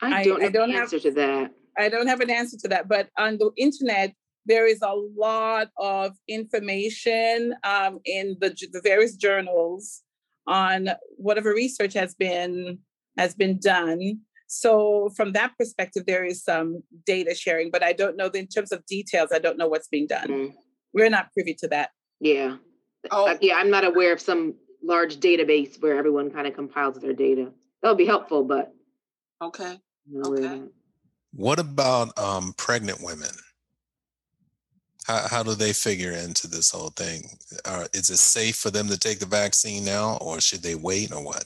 I don't, I, I don't answer have, to that. I don't have an answer to that. But on the internet, there is a lot of information um, in the, the various journals on whatever research has been has been done. So from that perspective, there is some data sharing, but I don't know in terms of details. I don't know what's being done. Mm. We're not privy to that. Yeah. Oh. Uh, yeah, I'm not aware of some large database where everyone kind of compiles their data. That would be helpful, but okay. Okay. What about um, pregnant women? How, how do they figure into this whole thing? Are, is it safe for them to take the vaccine now, or should they wait, or what?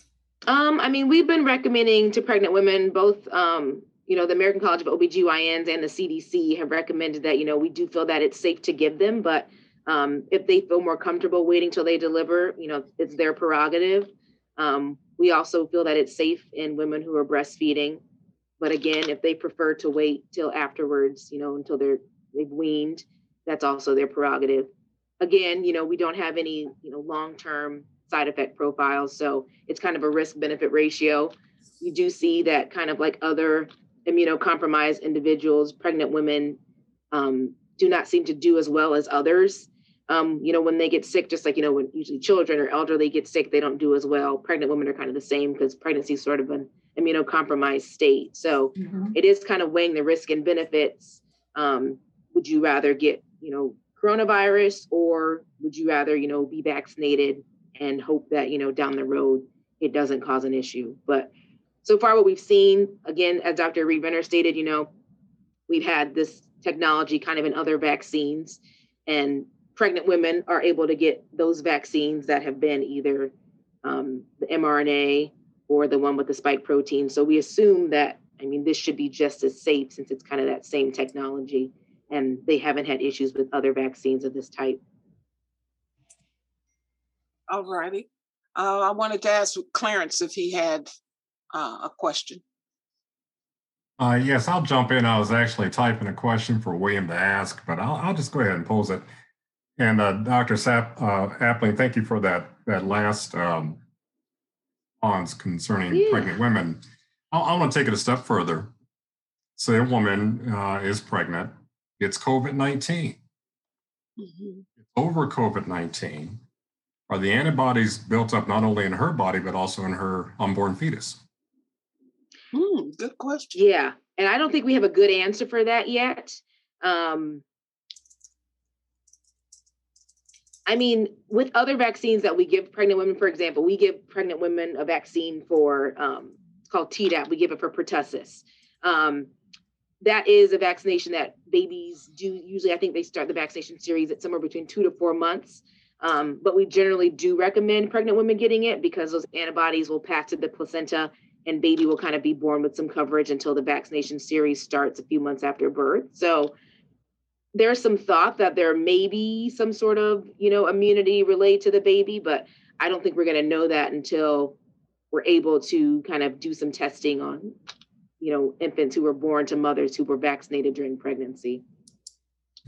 Um, I mean, we've been recommending to pregnant women, both, um, you know, the American College of OBGYNs and the CDC have recommended that, you know, we do feel that it's safe to give them, but um, if they feel more comfortable waiting till they deliver, you know, it's their prerogative. Um, we also feel that it's safe in women who are breastfeeding. But again, if they prefer to wait till afterwards, you know, until they're they've weaned, that's also their prerogative. Again, you know, we don't have any, you know, long-term side effect profiles, so it's kind of a risk-benefit ratio. We do see that kind of like other immunocompromised individuals, pregnant women, um, do not seem to do as well as others. Um, you know, when they get sick, just like you know, when usually children or elderly get sick, they don't do as well. Pregnant women are kind of the same because pregnancy is sort of an immunocompromised state. So mm-hmm. it is kind of weighing the risk and benefits. Um, would you rather get you know, coronavirus, or would you rather, you know, be vaccinated and hope that, you know, down the road it doesn't cause an issue? But so far, what we've seen, again, as Dr. Reed Renner stated, you know, we've had this technology kind of in other vaccines, and pregnant women are able to get those vaccines that have been either um, the mRNA or the one with the spike protein. So we assume that, I mean, this should be just as safe since it's kind of that same technology and they haven't had issues with other vaccines of this type. All righty. Uh, I wanted to ask Clarence if he had uh, a question. Uh, yes, I'll jump in. I was actually typing a question for William to ask, but I'll, I'll just go ahead and pose it. And uh, Dr. Sap, uh, Appling, thank you for that that last um, concerning yeah. pregnant women. I, I want to take it a step further. Say a woman uh, is pregnant it's COVID 19. Mm-hmm. Over COVID 19, are the antibodies built up not only in her body, but also in her unborn fetus? Mm, good question. Yeah. And I don't think we have a good answer for that yet. Um, I mean, with other vaccines that we give pregnant women, for example, we give pregnant women a vaccine for um, it's called Tdap. We give it for pertussis. Um, that is a vaccination that babies do usually i think they start the vaccination series at somewhere between two to four months um, but we generally do recommend pregnant women getting it because those antibodies will pass to the placenta and baby will kind of be born with some coverage until the vaccination series starts a few months after birth so there's some thought that there may be some sort of you know immunity related to the baby but i don't think we're going to know that until we're able to kind of do some testing on you know, infants who were born to mothers who were vaccinated during pregnancy.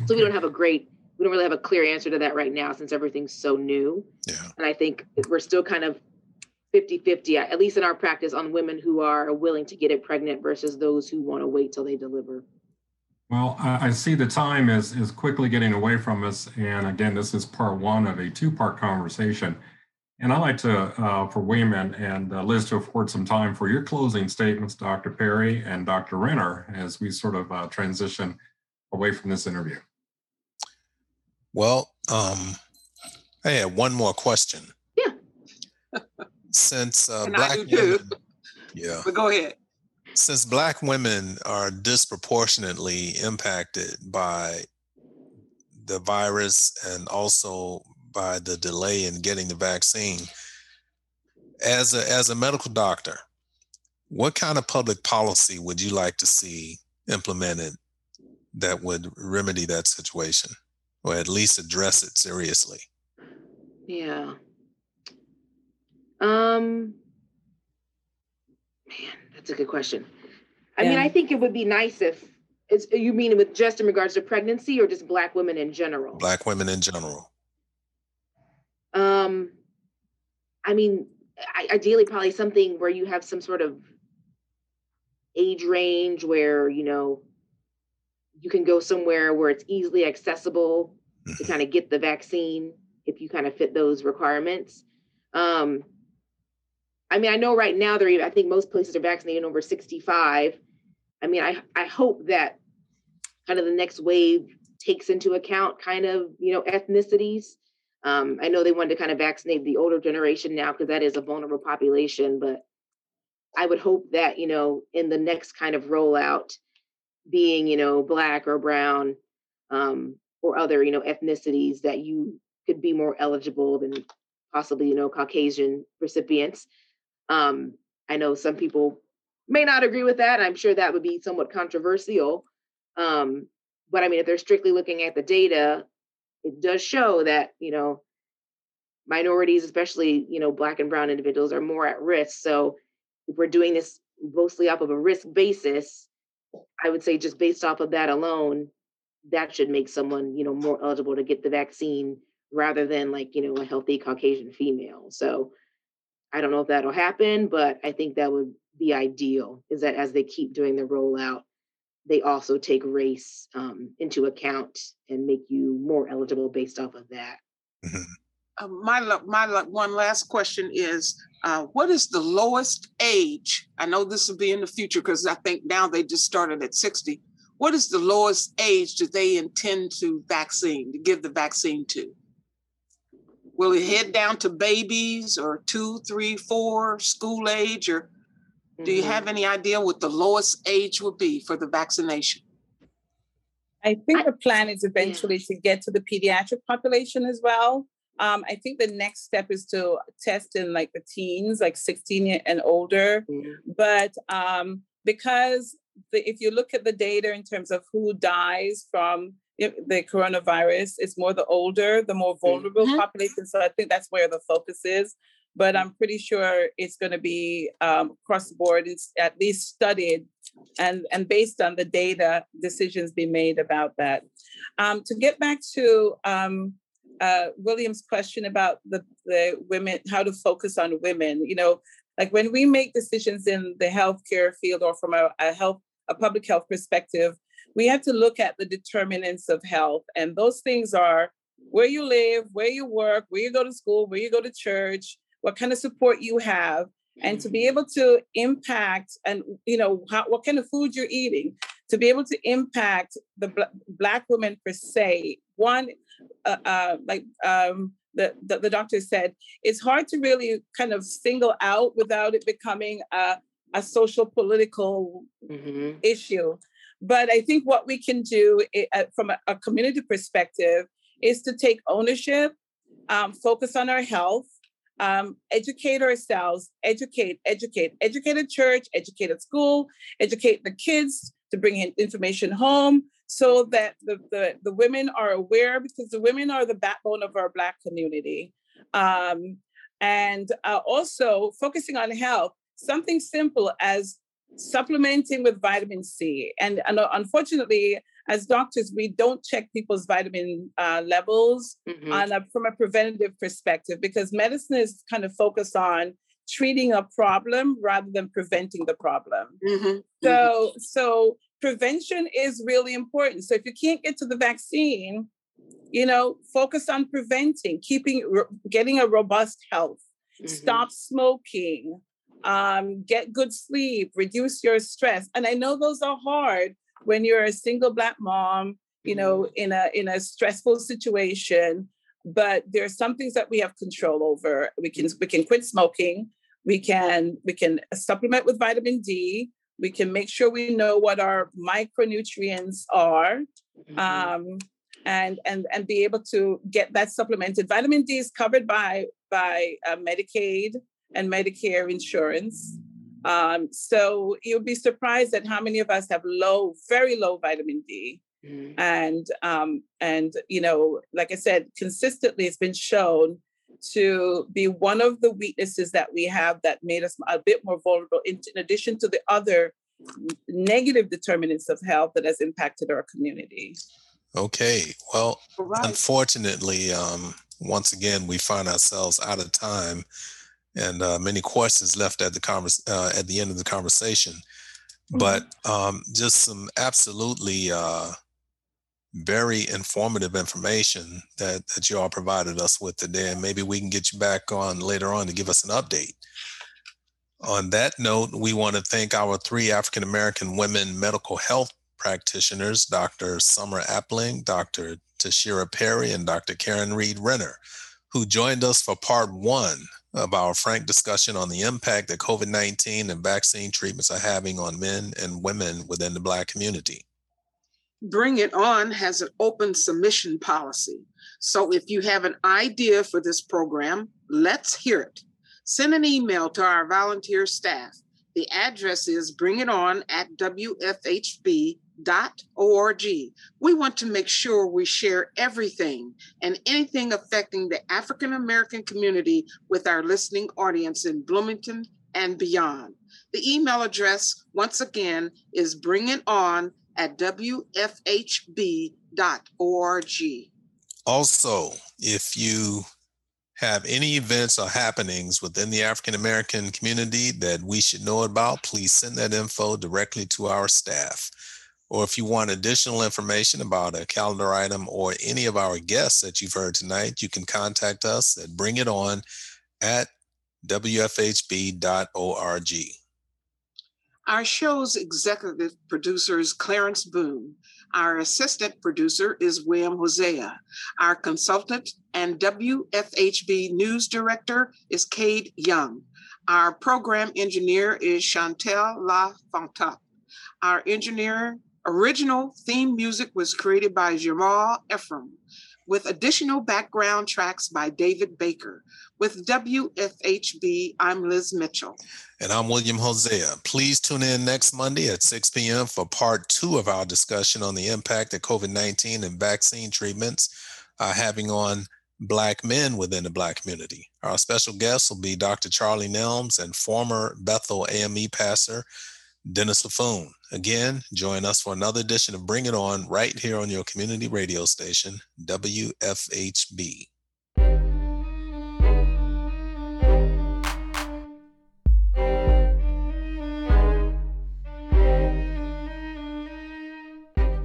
So we don't have a great, we don't really have a clear answer to that right now since everything's so new. Yeah. And I think we're still kind of 50 50, at least in our practice, on women who are willing to get it pregnant versus those who want to wait till they deliver. Well, I see the time is, is quickly getting away from us. And again, this is part one of a two part conversation. And I'd like to, uh, for William and, and uh, Liz to afford some time for your closing statements, Dr. Perry and Dr. Renner, as we sort of uh, transition away from this interview. Well, um, I had one more question. Yeah. Since uh, black women, yeah, but go ahead. Since black women are disproportionately impacted by the virus and also by the delay in getting the vaccine. As a, as a medical doctor, what kind of public policy would you like to see implemented that would remedy that situation or at least address it seriously? Yeah. Um man, that's a good question. I yeah. mean, I think it would be nice if is you mean with just in regards to pregnancy or just black women in general? Black women in general. Um, I mean, ideally, probably something where you have some sort of age range where you know you can go somewhere where it's easily accessible to mm-hmm. kind of get the vaccine if you kind of fit those requirements. Um, I mean, I know right now they're I think most places are vaccinating over 65. I mean, I I hope that kind of the next wave takes into account kind of you know ethnicities. Um, I know they wanted to kind of vaccinate the older generation now because that is a vulnerable population, but I would hope that you know in the next kind of rollout, being you know black or brown um, or other you know ethnicities, that you could be more eligible than possibly you know Caucasian recipients. Um, I know some people may not agree with that. I'm sure that would be somewhat controversial. Um, but I mean, if they're strictly looking at the data, it does show that, you know, minorities, especially, you know, black and brown individuals are more at risk. So if we're doing this mostly off of a risk basis, I would say just based off of that alone, that should make someone, you know, more eligible to get the vaccine rather than like, you know, a healthy Caucasian female. So I don't know if that'll happen, but I think that would be ideal is that as they keep doing the rollout, they also take race um, into account and make you more eligible based off of that. Mm-hmm. Uh, my my one last question is, uh, what is the lowest age? I know this will be in the future because I think now they just started at sixty. What is the lowest age that they intend to vaccine to give the vaccine to? Will it head down to babies or two, three, four, school age, or do you mm-hmm. have any idea what the lowest age would be for the vaccination? I think the plan is eventually to get to the pediatric population as well. Um, I think the next step is to test in like the teens, like 16 and older. Mm-hmm. But um, because the, if you look at the data in terms of who dies from the coronavirus, it's more the older, the more vulnerable mm-hmm. population. So I think that's where the focus is but I'm pretty sure it's going to be um, across the board. It's at least studied, and and based on the data, decisions be made about that. Um, to get back to um, uh, William's question about the the women, how to focus on women. You know, like when we make decisions in the healthcare field or from a, a health a public health perspective, we have to look at the determinants of health, and those things are where you live, where you work, where you go to school, where you go to church, what kind of support you have and to be mm-hmm. able to impact and you know how, what kind of food you're eating to be able to impact the bl- black woman per se one uh, uh, like um, the, the, the doctor said it's hard to really kind of single out without it becoming a, a social political mm-hmm. issue but i think what we can do uh, from a, a, community perspective is to take ownership um, focus on our health um, educate ourselves, educate, educate, educate at church, educate at school, educate the kids to bring in information home so that the, the, the women are aware because the women are the backbone of our Black community. Um, and uh, also focusing on health, something simple as supplementing with vitamin C. And, and unfortunately, as doctors, we don't check people's vitamin uh, levels mm-hmm. on a, from a preventative perspective because medicine is kind of focused on treating a problem rather than preventing the problem. Mm-hmm. So, mm-hmm. so prevention is really important. So if you can't get to the vaccine, you know, focus on preventing, keeping, getting a robust health, mm-hmm. stop smoking, um, get good sleep, reduce your stress. And I know those are hard, when you're a single black mom, you know, mm-hmm. in a in a stressful situation, but there are some things that we have control over. We can we can quit smoking. We can we can supplement with vitamin D. We can make sure we know what our micronutrients are. Mm-hmm. Um, and and and be able to get that supplemented. Vitamin D is covered by by uh, Medicaid and Medicare insurance. Um, so you'll be surprised at how many of us have low, very low vitamin D. Mm-hmm. And um, and you know, like I said, consistently it's been shown to be one of the weaknesses that we have that made us a bit more vulnerable, in, in addition to the other negative determinants of health that has impacted our community. Okay. Well, right. unfortunately, um, once again, we find ourselves out of time and uh, many questions left at the convers- uh, at the end of the conversation. Mm-hmm. But um, just some absolutely uh, very informative information that, that you all provided us with today. And maybe we can get you back on later on to give us an update. On that note, we want to thank our three African American women medical health practitioners, Dr. Summer Appling, Dr. Tashira Perry, and Dr. Karen Reed Renner, who joined us for part one of our frank discussion on the impact that COVID 19 and vaccine treatments are having on men and women within the Black community. Bring It On has an open submission policy. So if you have an idea for this program, let's hear it. Send an email to our volunteer staff. The address is bringiton at wfhb org. We want to make sure we share everything and anything affecting the African American community with our listening audience in Bloomington and beyond. The email address, once again, is bringiton at wfhb.org. Also, if you have any events or happenings within the African American community that we should know about, please send that info directly to our staff. Or if you want additional information about a calendar item or any of our guests that you've heard tonight, you can contact us at bringiton at WFHB.org. Our show's executive producer is Clarence Boone. Our assistant producer is William Hosea. Our consultant and WFHB news director is Cade Young. Our program engineer is Chantel La Fontaine. Our engineer Original theme music was created by Jamal Ephraim, with additional background tracks by David Baker. With WFHB, I'm Liz Mitchell. And I'm William Hosea. Please tune in next Monday at 6 p.m. for part two of our discussion on the impact that COVID 19 and vaccine treatments are having on Black men within the Black community. Our special guests will be Dr. Charlie Nelms and former Bethel AME pastor Dennis Laffoon. Again, join us for another edition of Bring It On right here on your community radio station, WFHB.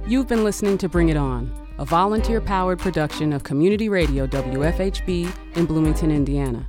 You've been listening to Bring It On, a volunteer powered production of Community Radio WFHB in Bloomington, Indiana.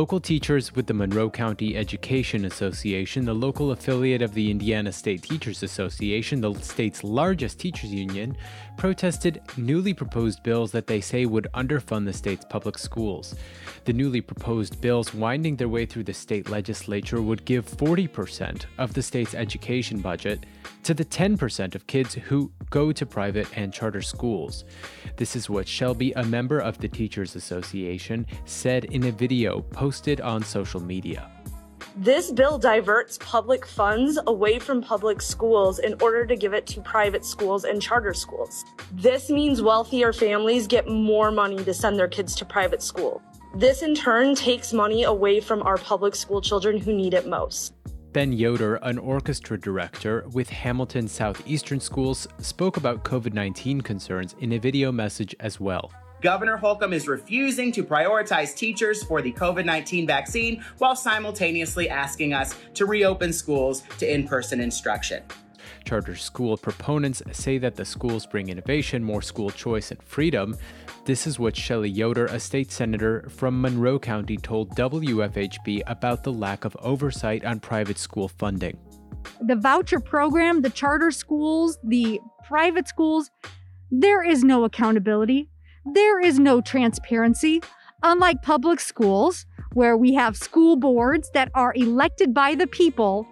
Local teachers with the Monroe County Education Association, the local affiliate of the Indiana State Teachers Association, the state's largest teachers union, protested newly proposed bills that they say would underfund the state's public schools. The newly proposed bills winding their way through the state legislature would give 40% of the state's education budget to the 10% of kids who go to private and charter schools. This is what Shelby, a member of the Teachers Association, said in a video posted on social media. This bill diverts public funds away from public schools in order to give it to private schools and charter schools. This means wealthier families get more money to send their kids to private school. This in turn takes money away from our public school children who need it most. Ben Yoder, an orchestra director with Hamilton Southeastern Schools, spoke about COVID 19 concerns in a video message as well. Governor Holcomb is refusing to prioritize teachers for the COVID 19 vaccine while simultaneously asking us to reopen schools to in person instruction. Charter school proponents say that the schools bring innovation, more school choice, and freedom. This is what Shelli Yoder, a state senator from Monroe County, told WFHB about the lack of oversight on private school funding. The voucher program, the charter schools, the private schools, there is no accountability. There is no transparency. Unlike public schools, where we have school boards that are elected by the people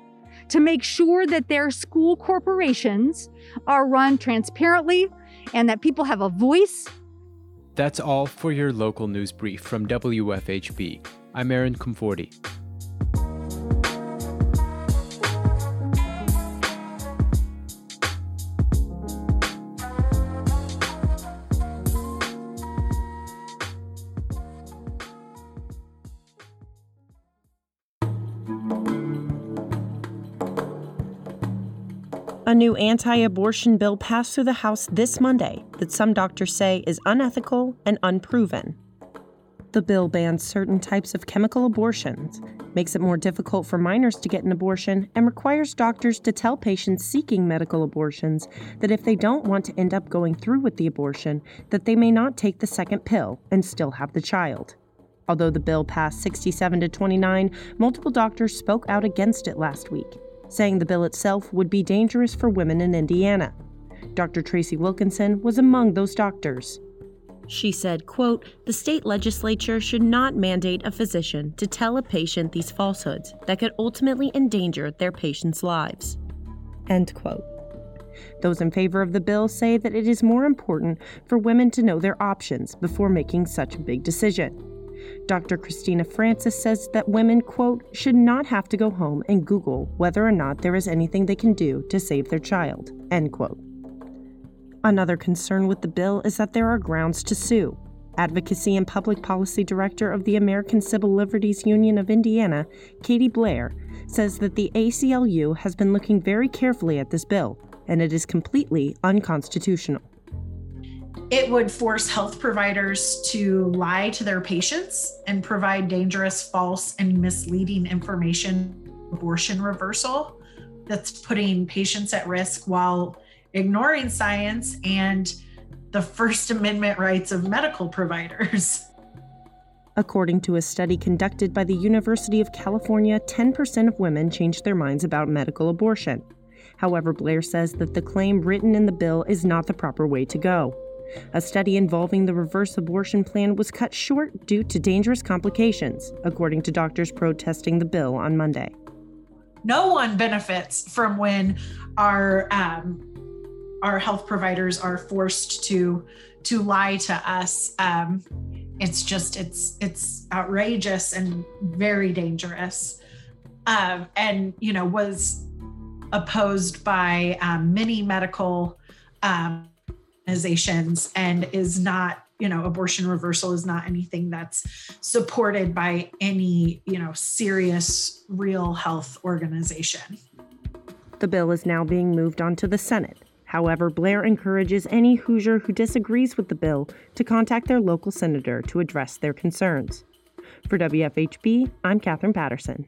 to make sure that their school corporations are run transparently and that people have a voice. That's all for your local news brief from WFHB. I'm Aaron Comforti. A new anti abortion bill passed through the House this Monday that some doctors say is unethical and unproven. The bill bans certain types of chemical abortions, makes it more difficult for minors to get an abortion, and requires doctors to tell patients seeking medical abortions that if they don't want to end up going through with the abortion, that they may not take the second pill and still have the child. Although the bill passed 67 to 29, multiple doctors spoke out against it last week saying the bill itself would be dangerous for women in Indiana. Dr. Tracy Wilkinson was among those doctors. She said, quote, "The state legislature should not mandate a physician to tell a patient these falsehoods that could ultimately endanger their patients' lives." End quote. Those in favor of the bill say that it is more important for women to know their options before making such a big decision. Dr. Christina Francis says that women, quote, should not have to go home and Google whether or not there is anything they can do to save their child, end quote. Another concern with the bill is that there are grounds to sue. Advocacy and Public Policy Director of the American Civil Liberties Union of Indiana, Katie Blair, says that the ACLU has been looking very carefully at this bill and it is completely unconstitutional it would force health providers to lie to their patients and provide dangerous, false, and misleading information, abortion reversal that's putting patients at risk while ignoring science and the First Amendment rights of medical providers. <laughs> According to a study conducted by the University of California, 10% of women changed their minds about medical abortion. However, Blair says that the claim written in the bill is not the proper way to go. A study involving the reverse abortion plan was cut short due to dangerous complications, according to doctors protesting the bill on Monday. No one benefits from when our um, our health providers are forced to to lie to us. Um, it's just it's it's outrageous and very dangerous, um, and you know was opposed by um, many medical um, organizations and is not you know abortion reversal is not anything that's supported by any you know serious real health organization. The bill is now being moved on to the senate. However blair encourages any hoosier who disagrees with the bill to contact their local senator to address their concerns. For wfhb i'm katherine patterson